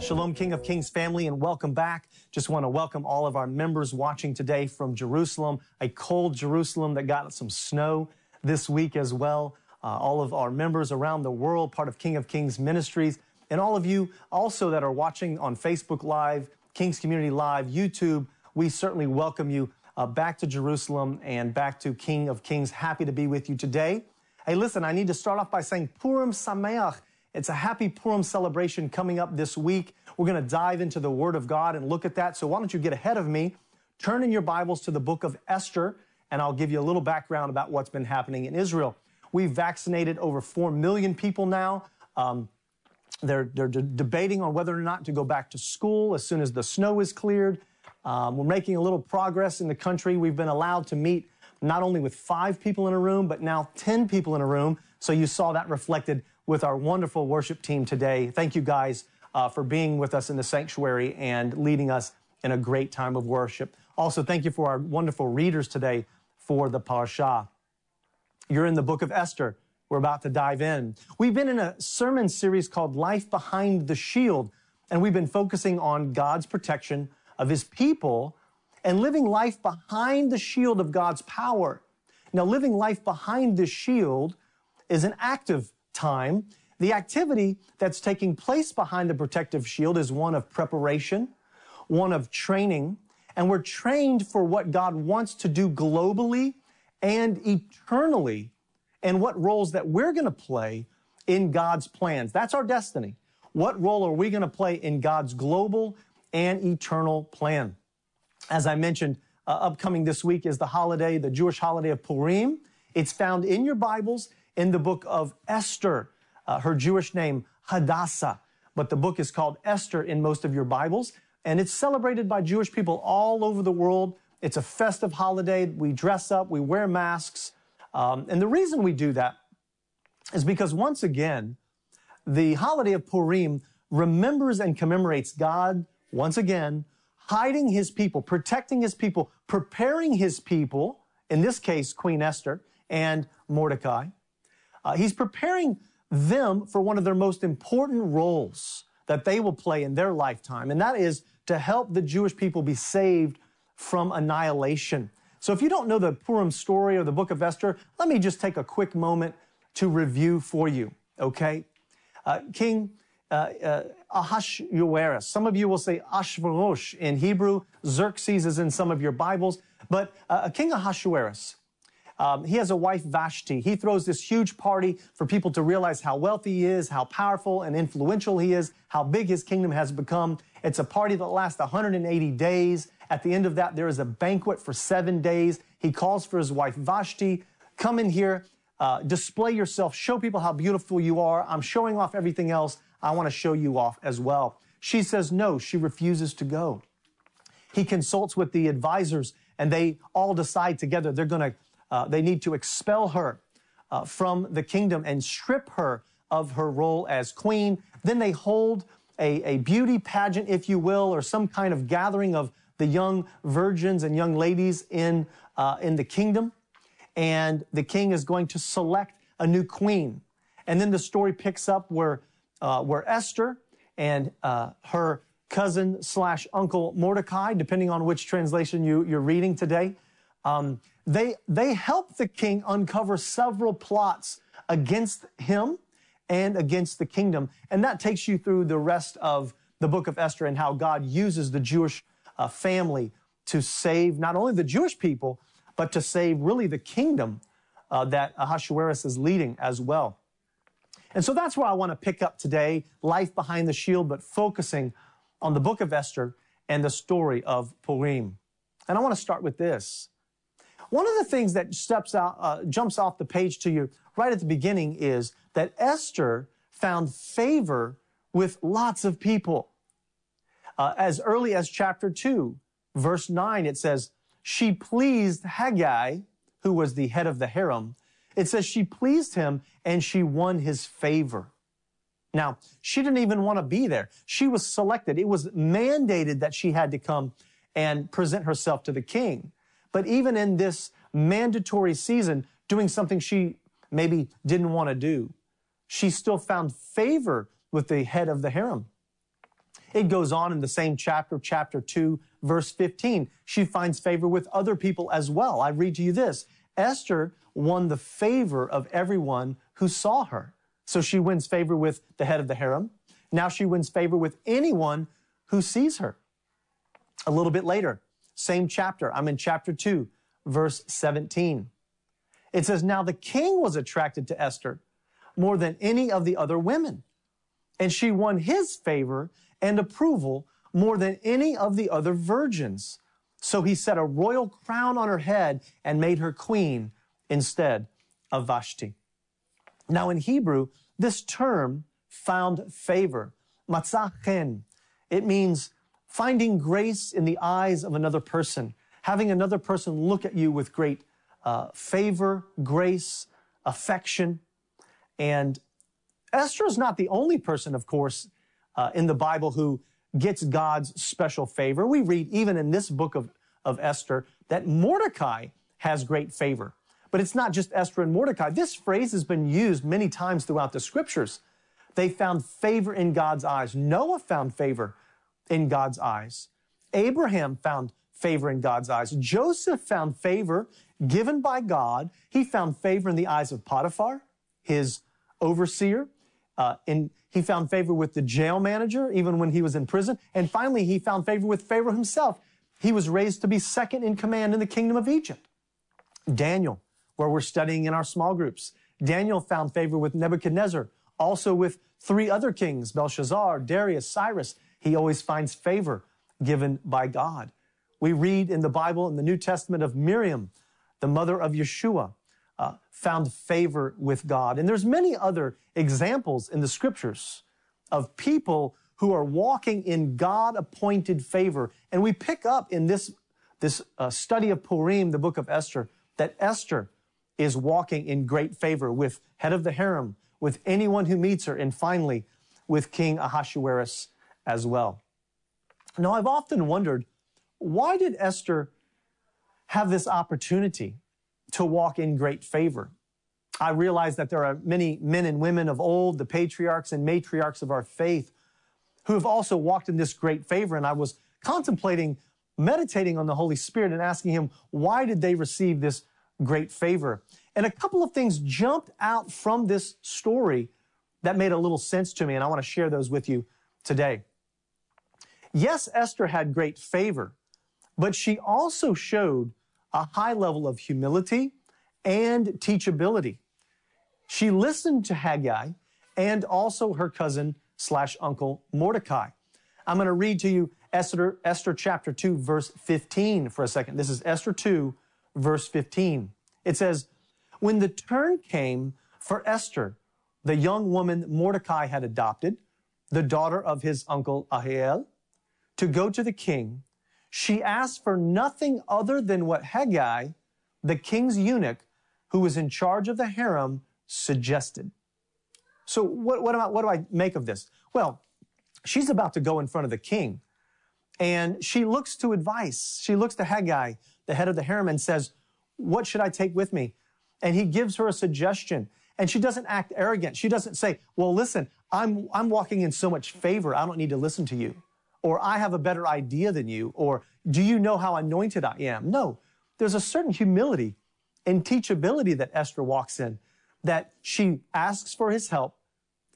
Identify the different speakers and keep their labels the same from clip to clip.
Speaker 1: Shalom, King of Kings family, and welcome back. Just want to welcome all of our members watching today from Jerusalem, a cold Jerusalem that got some snow this week as well. Uh, all of our members around the world, part of King of Kings Ministries, and all of you also that are watching on Facebook Live, Kings Community Live, YouTube, we certainly welcome you uh, back to Jerusalem and back to King of Kings. Happy to be with you today. Hey, listen, I need to start off by saying Purim Sameach. It's a happy Purim celebration coming up this week. We're going to dive into the Word of God and look at that. So why don't you get ahead of me? Turn in your Bibles to the book of Esther, and I'll give you a little background about what's been happening in Israel. We've vaccinated over 4 million people now. Um, they're, they're debating on whether or not to go back to school as soon as the snow is cleared. Um, we're making a little progress in the country. We've been allowed to meet not only with five people in a room, but now 10 people in a room. So you saw that reflected with our wonderful worship team today. Thank you guys uh, for being with us in the sanctuary and leading us in a great time of worship. Also, thank you for our wonderful readers today for the Parsha. You're in the book of Esther. We're about to dive in. We've been in a sermon series called Life Behind the Shield, and we've been focusing on God's protection of His people and living life behind the shield of God's power. Now, living life behind the shield is an active time. The activity that's taking place behind the protective shield is one of preparation, one of training, and we're trained for what God wants to do globally and eternally and what roles that we're going to play in God's plans. That's our destiny. What role are we going to play in God's global and eternal plan? As I mentioned, uh, upcoming this week is the holiday, the Jewish holiday of Purim. It's found in your Bibles in the book of Esther, uh, her Jewish name, Hadassah. But the book is called Esther in most of your Bibles, and it's celebrated by Jewish people all over the world. It's a festive holiday. We dress up, we wear masks, um, and the reason we do that is because once again, the holiday of Purim remembers and commemorates God once again hiding his people, protecting his people, preparing his people, in this case, Queen Esther and Mordecai. Uh, he's preparing them for one of their most important roles that they will play in their lifetime, and that is to help the Jewish people be saved from annihilation. So if you don't know the Purim story or the book of Esther, let me just take a quick moment to review for you, okay? Uh, King Ahasuerus. Some of you will say Ashvarosh in Hebrew. Xerxes is in some of your Bibles. But uh, King Ahasuerus, um, he has a wife Vashti. He throws this huge party for people to realize how wealthy he is, how powerful and influential he is, how big his kingdom has become. It's a party that lasts 180 days. At the end of that, there is a banquet for seven days. He calls for his wife Vashti, come in here, uh, display yourself, show people how beautiful you are. I'm showing off everything else. I want to show you off as well. She says no, she refuses to go. He consults with the advisors and they all decide together they're going to, uh, they need to expel her uh, from the kingdom and strip her of her role as queen. Then they hold a, a beauty pageant, if you will, or some kind of gathering of the young virgins and young ladies in, uh, in the kingdom. And the king is going to select a new queen. And then the story picks up where, uh, where Esther and uh, her cousin slash uncle Mordecai, depending on which translation you, you're reading today, um, they, they help the king uncover several plots against him and against the kingdom. And that takes you through the rest of the book of Esther and how God uses the Jewish uh, family to save not only the Jewish people, but to save really the kingdom uh, that Ahasuerus is leading as well. And so that's where I want to pick up today, life behind the shield, but focusing on the book of Esther and the story of Purim. And I want to start with this. One of the things that steps out, uh, jumps off the page to you right at the beginning is that Esther found favor with lots of people. Uh, as early as chapter 2, verse 9, it says, She pleased Hegai, who was the head of the harem. It says she pleased him and she won his favor. Now, she didn't even want to be there. She was selected. It was mandated that she had to come and present herself to the king. But even in this mandatory season, doing something she maybe didn't want to do, she still found favor with the head of the harem. It goes on in the same chapter, chapter 2, verse 15. She finds favor with other people as well. I read to you this Esther won the favor of everyone who saw her. So she wins favor with the head of the harem. Now she wins favor with anyone who sees her. A little bit later, same chapter, I'm in chapter 2, verse 17. It says, Now the king was attracted to Esther more than any of the other women, and she won his favor and approval more than any of the other virgins. So he set a royal crown on her head and made her queen instead of Vashti. Now in Hebrew, this term found favor, matzachen. It means finding grace in the eyes of another person, having another person look at you with great uh, favor, grace, affection. And Esther is not the only person, of course, uh, in the Bible who gets God's special favor. We read even in this book of, of Esther that Mordecai has great favor. But it's not just Esther and Mordecai. This phrase has been used many times throughout the scriptures. They found favor in God's eyes. Noah found favor in God's eyes. Abraham found favor in God's eyes. Joseph found favor given by God. He found favor in the eyes of Potiphar, his overseer. Uh, in, he found favor with the jail manager, even when he was in prison. And finally, he found favor with Pharaoh himself. He was raised to be second in command in the kingdom of Egypt. Daniel, where we're studying in our small groups. Daniel found favor with Nebuchadnezzar, also with three other kings, Belshazzar, Darius, Cyrus. He always finds favor given by God. We read in the Bible in the New Testament of Miriam, the mother of Yeshua, uh, found favor with God. And there's many other examples in the scriptures of people who are walking in God appointed favor. And we pick up in this, this uh, study of Purim, the book of Esther, that Esther is walking in great favor with head of the harem, with anyone who meets her, and finally with King Ahasuerus as well. Now, I've often wondered why did Esther have this opportunity to walk in great favor? I realize that there are many men and women of old, the patriarchs and matriarchs of our faith, who have also walked in this great favor. And I was contemplating, meditating on the Holy Spirit and asking Him, why did they receive this great favor? And a couple of things jumped out from this story that made a little sense to me, and I want to share those with you today. Yes, Esther had great favor, but she also showed a high level of humility and teachability. She listened to Hegai and also her cousin slash uncle Mordecai. I'm going to read to you Esther, Esther chapter 2, verse 15 for a second. This is Esther 2, verse 15. It says, When the turn came for Esther, the young woman Mordecai had adopted, the daughter of his uncle Abihail, to go to the king, she asked for nothing other than what Hegai, the king's eunuch, who was in charge of the harem, suggested. So what, what, I, what do I make of this? Well, she's about to go in front of the king, and she looks to advice. She looks to Hegai, the head of the harem, and says, what should I take with me? And he gives her a suggestion. And she doesn't act arrogant. She doesn't say, well, listen, I'm, I'm walking in so much favor, I don't need to listen to you or I have a better idea than you, or do you know how anointed I am? No, there's a certain humility and teachability that Esther walks in, that she asks for his help,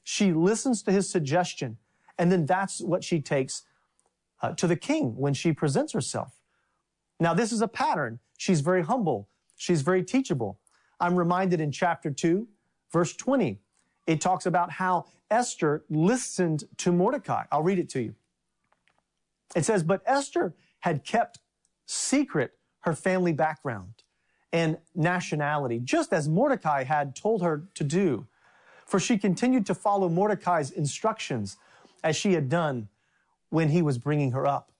Speaker 1: she listens to his suggestion, and then that's what she takes uh, to the king when she presents herself. Now, this is a pattern. She's very humble. She's very teachable. I'm reminded in chapter 2, verse 20, it talks about how Esther listened to Mordecai. I'll read it to you. It says, But Esther had kept secret her family background and nationality, just as Mordecai had told her to do. For she continued to follow Mordecai's instructions as she had done when he was bringing her up.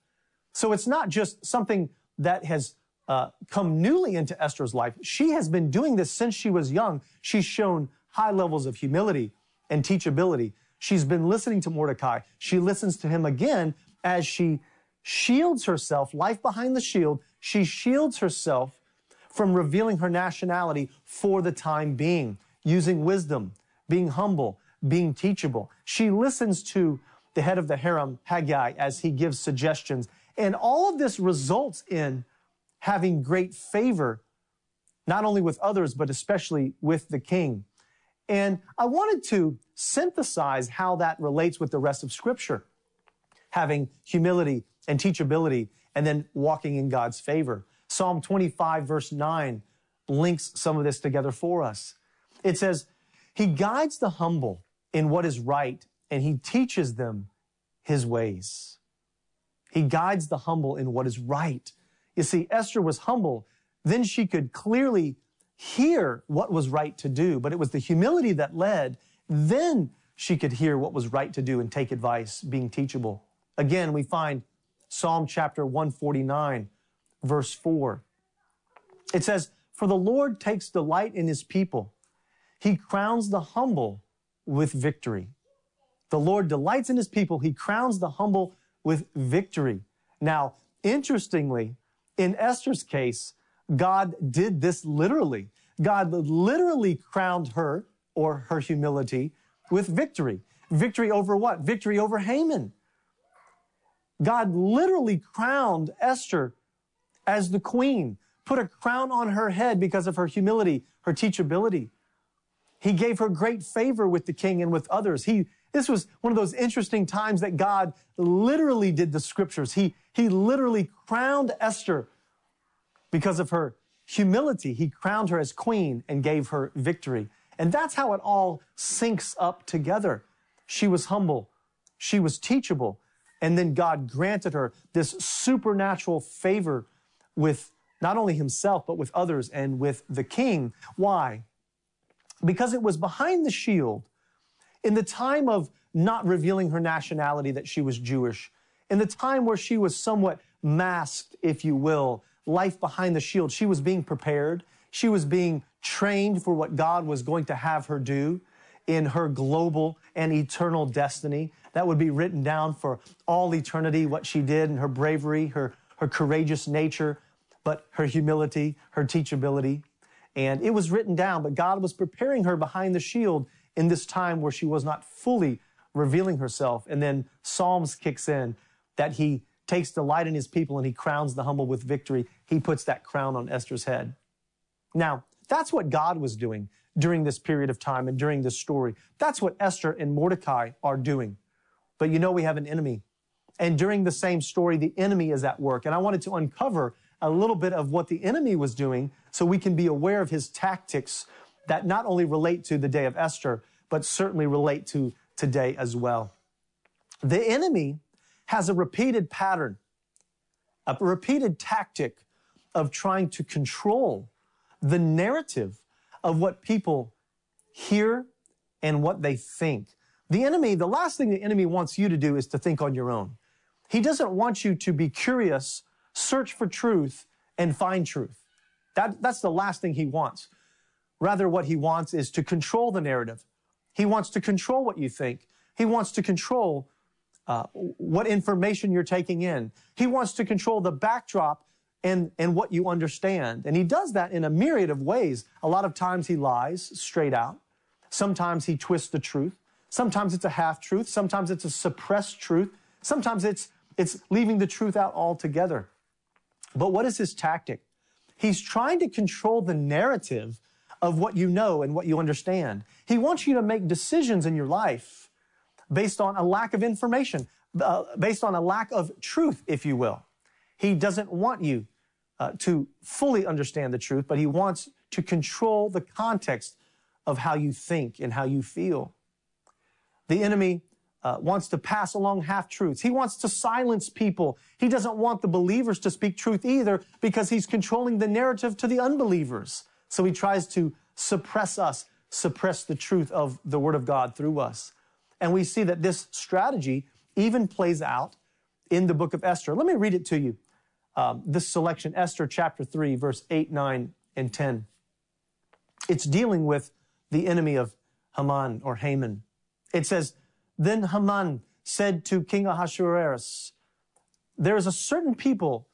Speaker 1: So it's not just something that has uh, come newly into Esther's life. She has been doing this since she was young. She's shown high levels of humility and teachability. She's been listening to Mordecai. She listens to him again as she shields herself, life behind the shield, she shields herself from revealing her nationality for the time being, using wisdom, being humble, being teachable. She listens to the head of the harem, Hegai, as he gives suggestions. And all of this results in having great favor, not only with others, but especially with the king. And I wanted to synthesize how that relates with the rest of Scripture, having humility and teachability, and then walking in God's favor. Psalm 25, verse 9, links some of this together for us. It says, He guides the humble in what is right, and He teaches them His ways. He guides the humble in what is right. You see, Esther was humble. Then she could clearly hear what was right to do, but it was the humility that led. Then she could hear what was right to do and take advice, being teachable. Again, we find Psalm chapter 149, verse 4. It says, For the Lord takes delight in his people. He crowns the humble with victory. The Lord delights in his people. He crowns the humble with victory. Now, interestingly, in Esther's case, God did this literally. God literally crowned her or her humility with victory. Victory over what? Victory over Haman. God literally crowned Esther as the queen, put a crown on her head because of her humility, her teachability. He gave her great favor with the king and with others. He, this was one of those interesting times that God literally did the scriptures. He, he literally crowned Esther because of her humility. He crowned her as queen and gave her victory. And that's how it all syncs up together. She was humble. She was teachable. And then God granted her this supernatural favor with not only himself, but with others and with the king. Why? Because it was behind the shield in the time of not revealing her nationality that she was Jewish, in the time where she was somewhat masked, if you will, life behind the shield. She was being prepared. She was being trained for what God was going to have her do in her global and eternal destiny. That would be written down for all eternity, what she did and her bravery, her, her courageous nature, but her humility, her teachability. And it was written down, but God was preparing her behind the shield in this time where she was not fully revealing herself. And then Psalms kicks in that he takes delight in his people and he crowns the humble with victory. He puts that crown on Esther's head. Now, that's what God was doing during this period of time and during this story. That's what Esther and Mordecai are doing. But you know, we have an enemy. And during the same story, the enemy is at work. And I wanted to uncover a little bit of what the enemy was doing so we can be aware of his tactics that not only relate to the day of Esther, but certainly relate to today as well. The enemy has a repeated pattern, a repeated tactic of trying to control the narrative of what people hear and what they think. The enemy, the last thing the enemy wants you to do is to think on your own. He doesn't want you to be curious, search for truth, and find truth. That, that's the last thing he wants. Rather, what he wants is to control the narrative. He wants to control what you think. He wants to control uh, what information you're taking in. He wants to control the backdrop and, and what you understand. And he does that in a myriad of ways. A lot of times he lies straight out. Sometimes he twists the truth. Sometimes it's a half truth. Sometimes it's a suppressed truth. Sometimes it's, it's leaving the truth out altogether. But what is his tactic? He's trying to control the narrative of what you know and what you understand. He wants you to make decisions in your life based on a lack of information, uh, based on a lack of truth, if you will. He doesn't want you uh, to fully understand the truth, but he wants to control the context of how you think and how you feel. The enemy uh, wants to pass along half truths. He wants to silence people. He doesn't want the believers to speak truth either because he's controlling the narrative to the unbelievers. So he tries to suppress us, suppress the truth of the word of God through us. And we see that this strategy even plays out in the book of Esther. Let me read it to you. Um, this selection, Esther chapter 3, verse 8, 9, and 10. It's dealing with the enemy of Haman or Haman. It says, Then Haman said to King Ahasuerus, There is a certain people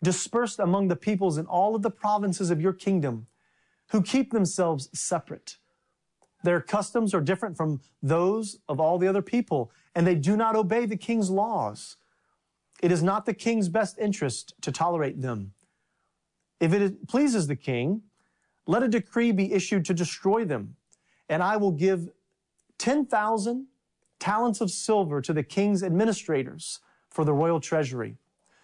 Speaker 1: dispersed among the peoples in all of the provinces of your kingdom who keep themselves separate Their customs are different from those of all the other people, and they do not obey the king's laws. It is not the king's best interest to tolerate them. If it pleases the king, let a decree be issued to destroy them, and I will give 10,000 talents of silver to the king's administrators for the royal treasury.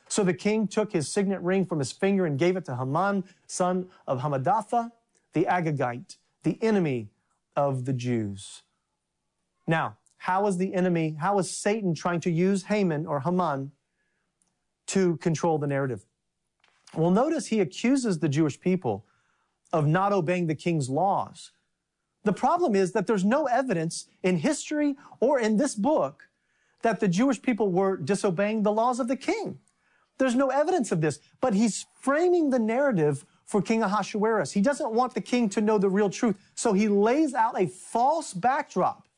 Speaker 1: So the king took his signet ring from his finger and gave it to Haman, son of Hammedatha, the Agagite, the enemy of the Jews. Now, how is the enemy, how is Satan trying to use Haman or Haman to control the narrative? Well, notice he accuses the Jewish people of not obeying the king's laws. The problem is that there's no evidence in history or in this book that the Jewish people were disobeying the laws of the king. There's no evidence of this, but he's framing the narrative for King Ahasuerus. He doesn't want the king to know the real truth, so he lays out a false backdrop.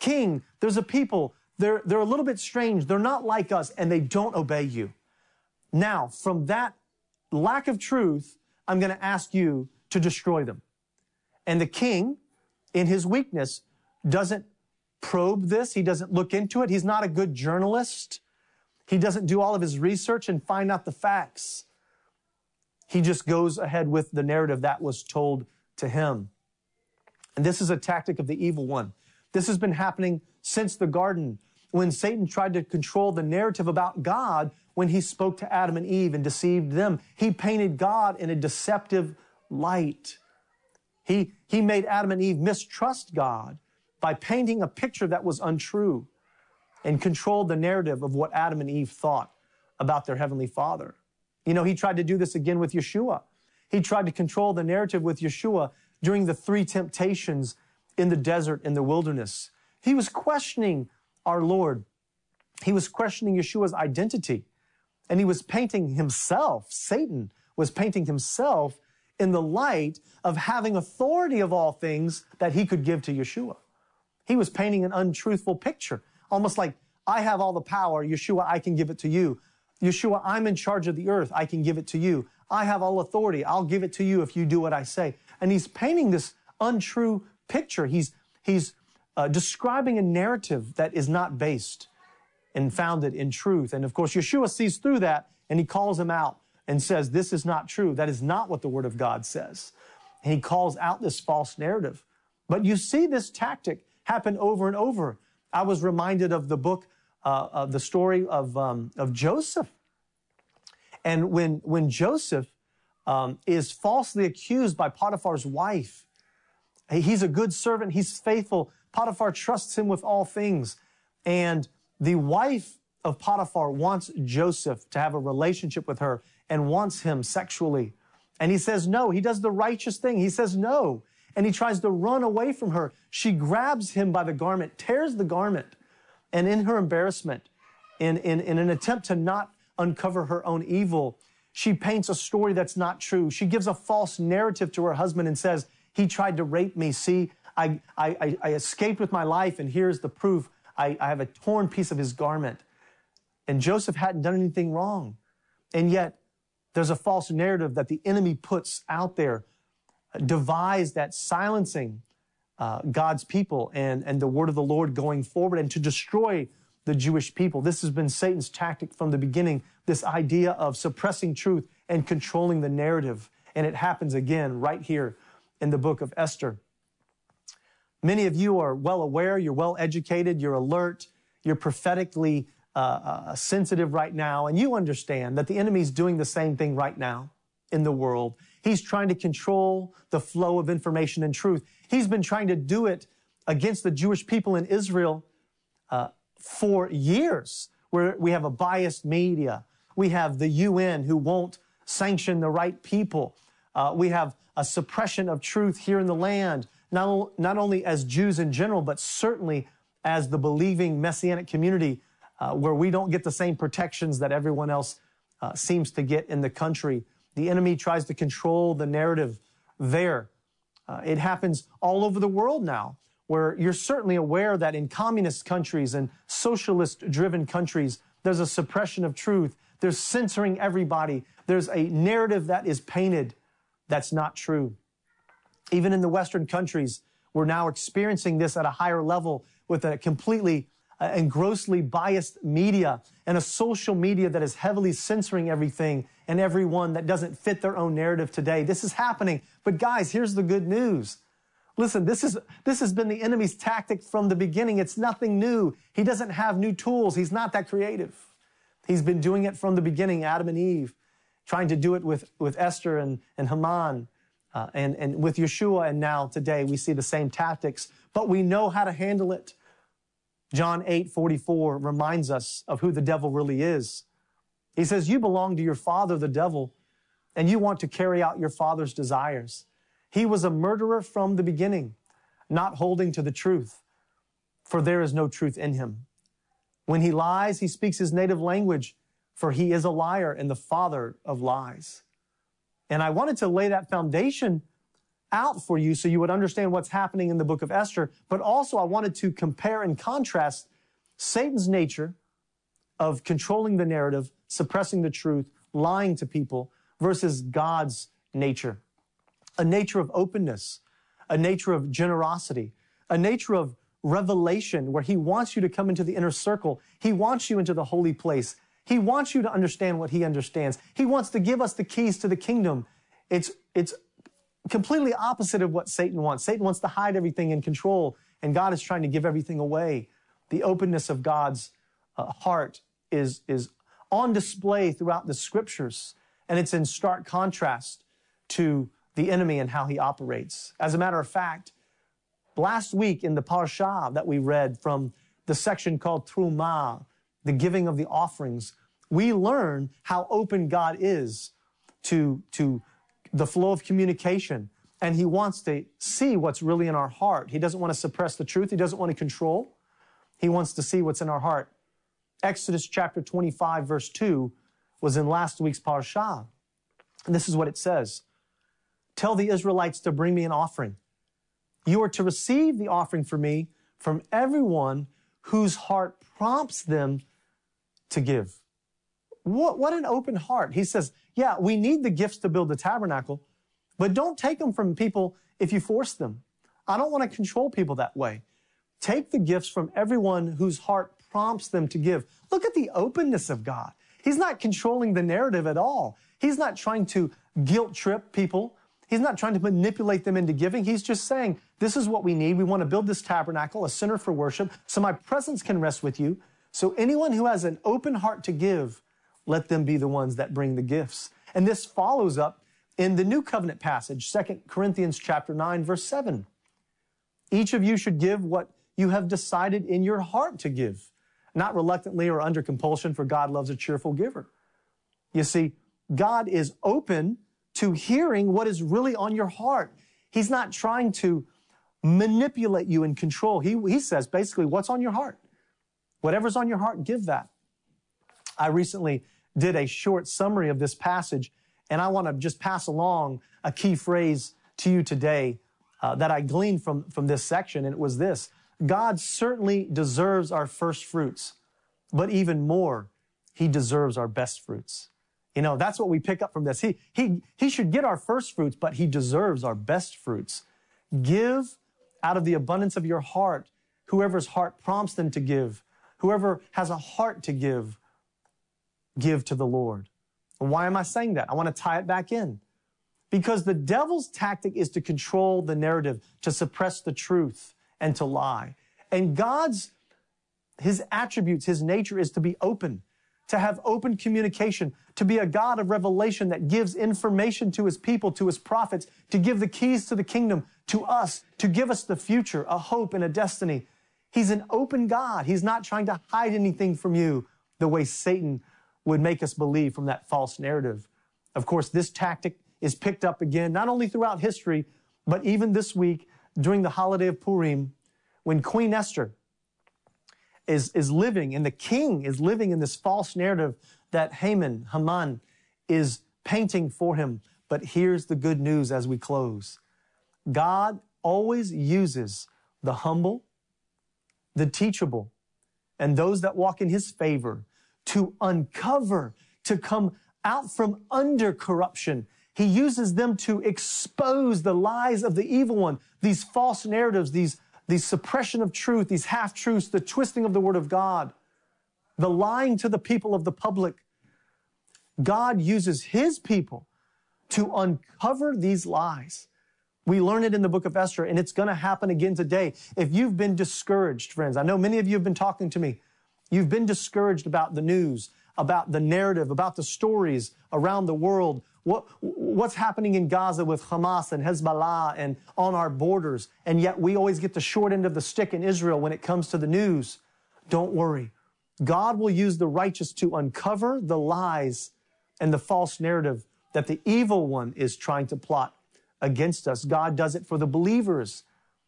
Speaker 1: King, there's a people, they're, they're a little bit strange, they're not like us, and they don't obey you. Now, from that lack of truth, I'm going to ask you to destroy them. And the king, in his weakness, doesn't probe this. He doesn't look into it. He's not a good journalist. He doesn't do all of his research and find out the facts. He just goes ahead with the narrative that was told to him. And this is a tactic of the evil one. This has been happening since the garden when Satan tried to control the narrative about God when he spoke to Adam and Eve and deceived them. He painted God in a deceptive light. He, he made Adam and Eve mistrust God by painting a picture that was untrue and controlled the narrative of what Adam and Eve thought about their heavenly father. You know, he tried to do this again with Yeshua. He tried to control the narrative with Yeshua during the three temptations in the desert, in the wilderness. He was questioning our Lord. He was questioning Yeshua's identity. And he was painting himself, Satan was painting himself in the light of having authority of all things that he could give to Yeshua. He was painting an untruthful picture, almost like, I have all the power, Yeshua, I can give it to you. Yeshua, I'm in charge of the earth, I can give it to you. I have all authority, I'll give it to you if you do what I say. And he's painting this untrue picture. He's, he's uh, describing a narrative that is not based and founded in truth. And of course, Yeshua sees through that and he calls him out and says, This is not true. That is not what the Word of God says. And he calls out this false narrative. But you see this tactic happen over and over. I was reminded of the book, uh, of the story of, um, of Joseph. And when, when Joseph um, is falsely accused by Potiphar's wife, he's a good servant, he's faithful. Potiphar trusts him with all things. And the wife of Potiphar wants Joseph to have a relationship with her and wants him sexually. And he says no. He does the righteous thing. He says no. And he tries to run away from her. She grabs him by the garment, tears the garment, and in her embarrassment, in, in, in an attempt to not uncover her own evil, she paints a story that's not true. She gives a false narrative to her husband and says, He tried to rape me. See, I, I, I escaped with my life, and here's the proof. I, I have a torn piece of his garment. And Joseph hadn't done anything wrong. And yet, there's a false narrative that the enemy puts out there, devised at silencing uh, God's people and, and the word of the Lord going forward and to destroy the Jewish people. This has been Satan's tactic from the beginning, this idea of suppressing truth and controlling the narrative. And it happens again right here in the book of Esther. Many of you are well aware, you're well educated, you're alert, you're prophetically uh, uh, sensitive right now, and you understand that the enemy is doing the same thing right now in the world. He's trying to control the flow of information and truth. He's been trying to do it against the Jewish people in Israel uh, for years, where we have a biased media. We have the UN who won't sanction the right people. Uh, we have a suppression of truth here in the land, not, not only as Jews in general, but certainly as the believing Messianic community uh, where we don't get the same protections that everyone else uh, seems to get in the country. The enemy tries to control the narrative there. Uh, it happens all over the world now, where you're certainly aware that in communist countries and socialist driven countries, there's a suppression of truth. There's censoring everybody. There's a narrative that is painted that's not true. Even in the Western countries, we're now experiencing this at a higher level with a completely and grossly biased media and a social media that is heavily censoring everything and everyone that doesn't fit their own narrative today. This is happening. But guys, here's the good news. Listen, this is, this has been the enemy's tactic from the beginning. It's nothing new. He doesn't have new tools. He's not that creative. He's been doing it from the beginning, Adam and Eve, trying to do it with, with Esther and, and Haman, uh, and, and with Yeshua. And now today we see the same tactics, but we know how to handle it. John 8 44 reminds us of who the devil really is. He says, You belong to your father, the devil, and you want to carry out your father's desires. He was a murderer from the beginning, not holding to the truth, for there is no truth in him. When he lies, he speaks his native language, for he is a liar and the father of lies. And I wanted to lay that foundation out for you so you would understand what's happening in the book of Esther. But also, I wanted to compare and contrast Satan's nature of controlling the narrative, suppressing the truth, lying to people, versus God's nature a nature of openness, a nature of generosity, a nature of revelation where He wants you to come into the inner circle. He wants you into the holy place. He wants you to understand what He understands. He wants to give us the keys to the kingdom. It's, it's completely opposite of what Satan wants. Satan wants to hide everything and control, and God is trying to give everything away. The openness of God's uh, heart is, is on display throughout the scriptures, and it's in stark contrast to the enemy and how he operates. As a matter of fact, last week in the parsha that we read from the section called Truma, the giving of the offerings, we learn how open God is to, to the flow of communication. And he wants to see what's really in our heart. He doesn't want to suppress the truth. He doesn't want to control. He wants to see what's in our heart. Exodus chapter 25, verse 2 was in last week's parsha. And this is what it says. Tell the Israelites to bring me an offering. You are to receive the offering for me from everyone whose heart prompts them to give. What, what an open heart. He says, yeah, we need the gifts to build the tabernacle, but don't take them from people if you force them. I don't want to control people that way. Take the gifts from everyone whose heart prompts them to give. Look at the openness of God. He's not controlling the narrative at all. He's not trying to guilt trip people. He's not trying to manipulate them into giving. He's just saying, this is what we need. We want to build this tabernacle, a center for worship, so my presence can rest with you. So anyone who has an open heart to give, let them be the ones that bring the gifts. And this follows up in the new covenant passage, 2 Corinthians chapter 9, verse 7. Each of you should give what you have decided in your heart to give, not reluctantly or under compulsion, for God loves a cheerful giver. You see, God is open to hearing what is really on your heart. He's not trying to manipulate you and control. He, he says basically, what's on your heart? Whatever's on your heart, give that. I recently did a short summary of this passage, and I want to just pass along a key phrase to you today uh, that I gleaned from, from this section, and it was this God certainly deserves our first fruits, but even more, He deserves our best fruits. You know, that's what we pick up from this. He, he, he should get our first fruits, but He deserves our best fruits. Give out of the abundance of your heart, whoever's heart prompts them to give, whoever has a heart to give, give to the Lord. And why am I saying that? I want to tie it back in. Because the devil's tactic is to control the narrative, to suppress the truth, and to lie. And God's, his attributes, his nature is to be open, to have open communication, to be a God of revelation that gives information to his people, to his prophets, to give the keys to the kingdom to us, to give us the future, a hope and a destiny. He's an open God. He's not trying to hide anything from you the way Satan would make us believe from that false narrative. Of course, this tactic is picked up again, not only throughout history, but even this week during the holiday of Purim, when Queen Esther is, is living and the king is living in this false narrative that Haman, Haman, is painting for him. But here's the good news as we close God always uses the humble, the teachable, and those that walk in his favor to uncover, to come out from under corruption. he uses them to expose the lies of the evil one, these false narratives, these, these suppression of truth, these half truths, the twisting of the word of God, the lying to the people of the public. God uses his people to uncover these lies. We learn it in the book of Esther, and it's going to happen again today. If you've been discouraged, friends, I know many of you have been talking to me. You've been discouraged about the news, about the narrative, about the stories around the world, what, what's happening in Gaza with Hamas and Hezbollah and on our borders, and yet we always get the short end of the stick in Israel when it comes to the news. Don't worry. God will use the righteous to uncover the lies and the false narrative that the evil one is trying to plot against us. God does it for the believers.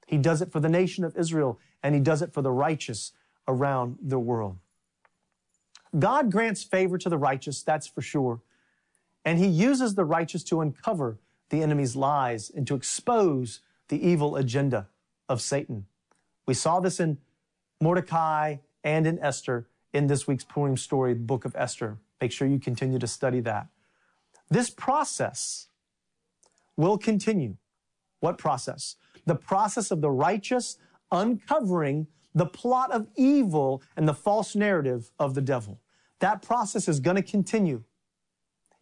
Speaker 1: He does it for the nation of Israel, and He does it for the righteous around the world. God grants favor to the righteous, that's for sure. And he uses the righteous to uncover the enemy's lies and to expose the evil agenda of Satan. We saw this in Mordecai and in Esther in this week's Purim story, book of Esther. Make sure you continue to study that. This process will continue. What process? The process of the righteous uncovering the plot of evil and the false narrative of the devil. That process is going to continue.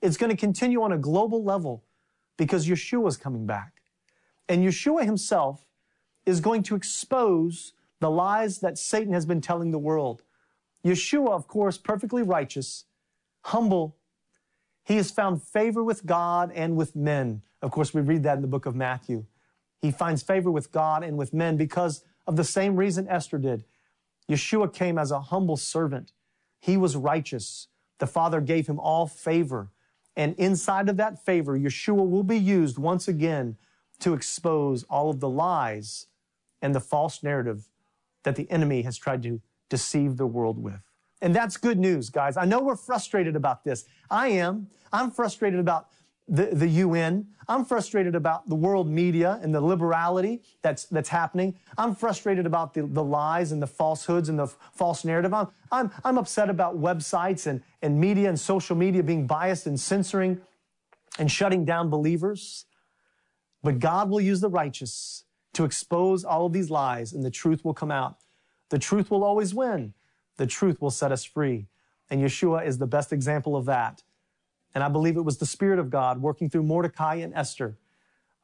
Speaker 1: It's going to continue on a global level because Yeshua is coming back. And Yeshua himself is going to expose the lies that Satan has been telling the world. Yeshua, of course, perfectly righteous, humble. He has found favor with God and with men. Of course, we read that in the book of Matthew. He finds favor with God and with men because of the same reason Esther did. Yeshua came as a humble servant. He was righteous. The Father gave him all favor. And inside of that favor, Yeshua will be used once again to expose all of the lies and the false narrative that the enemy has tried to deceive the world with. And that's good news, guys. I know we're frustrated about this. I am. I'm frustrated about the, the UN. I'm frustrated about the world media and the liberality that's, that's happening. I'm frustrated about the, the lies and the falsehoods and the false narrative. I'm, I'm, I'm upset about websites and, and media and social media being biased and censoring and shutting down believers. But God will use the righteous to expose all of these lies and the truth will come out. The truth will always win. The truth will set us free. And Yeshua is the best example of that. And I believe it was the Spirit of God working through Mordecai and Esther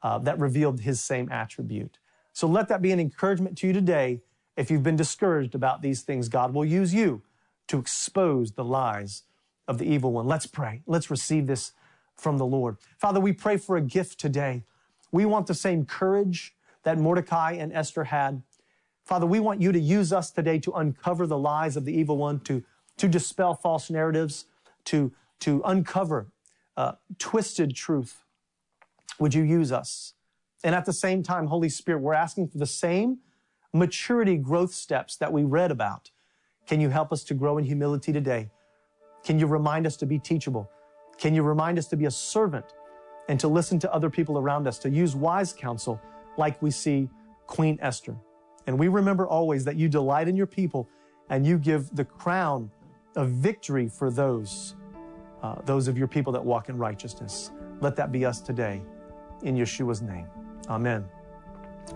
Speaker 1: uh, that revealed his same attribute. So let that be an encouragement to you today. If you've been discouraged about these things, God will use you to expose the lies of the evil one. Let's pray. Let's receive this from the Lord. Father, we pray for a gift today. We want the same courage that Mordecai and Esther had. Father, we want you to use us today to uncover the lies of the evil one, to, to dispel false narratives, to to uncover uh, twisted truth. Would you use us? And at the same time, Holy Spirit, we're asking for the same maturity growth steps that we read about. Can you help us to grow in humility today? Can you remind us to be teachable? Can you remind us to be a servant and to listen to other people around us, to use wise counsel like we see Queen Esther? And we remember always that you delight in your people and you give the crown of victory for those uh, those of your people that walk in righteousness. Let that be us today in Yeshua's name. Amen.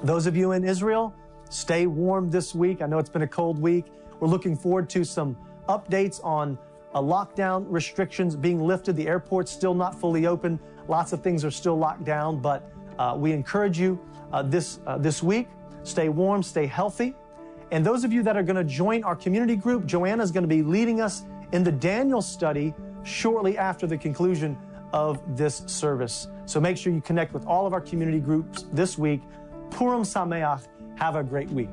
Speaker 1: Those of you in Israel, stay warm this week. I know it's been a cold week. We're looking forward to some updates on uh, lockdown restrictions being lifted. The airport's still not fully open. Lots of things are still locked down, but uh, we encourage you uh, this, uh, this week. Stay warm, stay healthy. And those of you that are going to join our community group, Joanna is going to be leading us in the Daniel study shortly after the conclusion of this service. So make sure you connect with all of our community groups this week. Purim Sameach. Have a great week.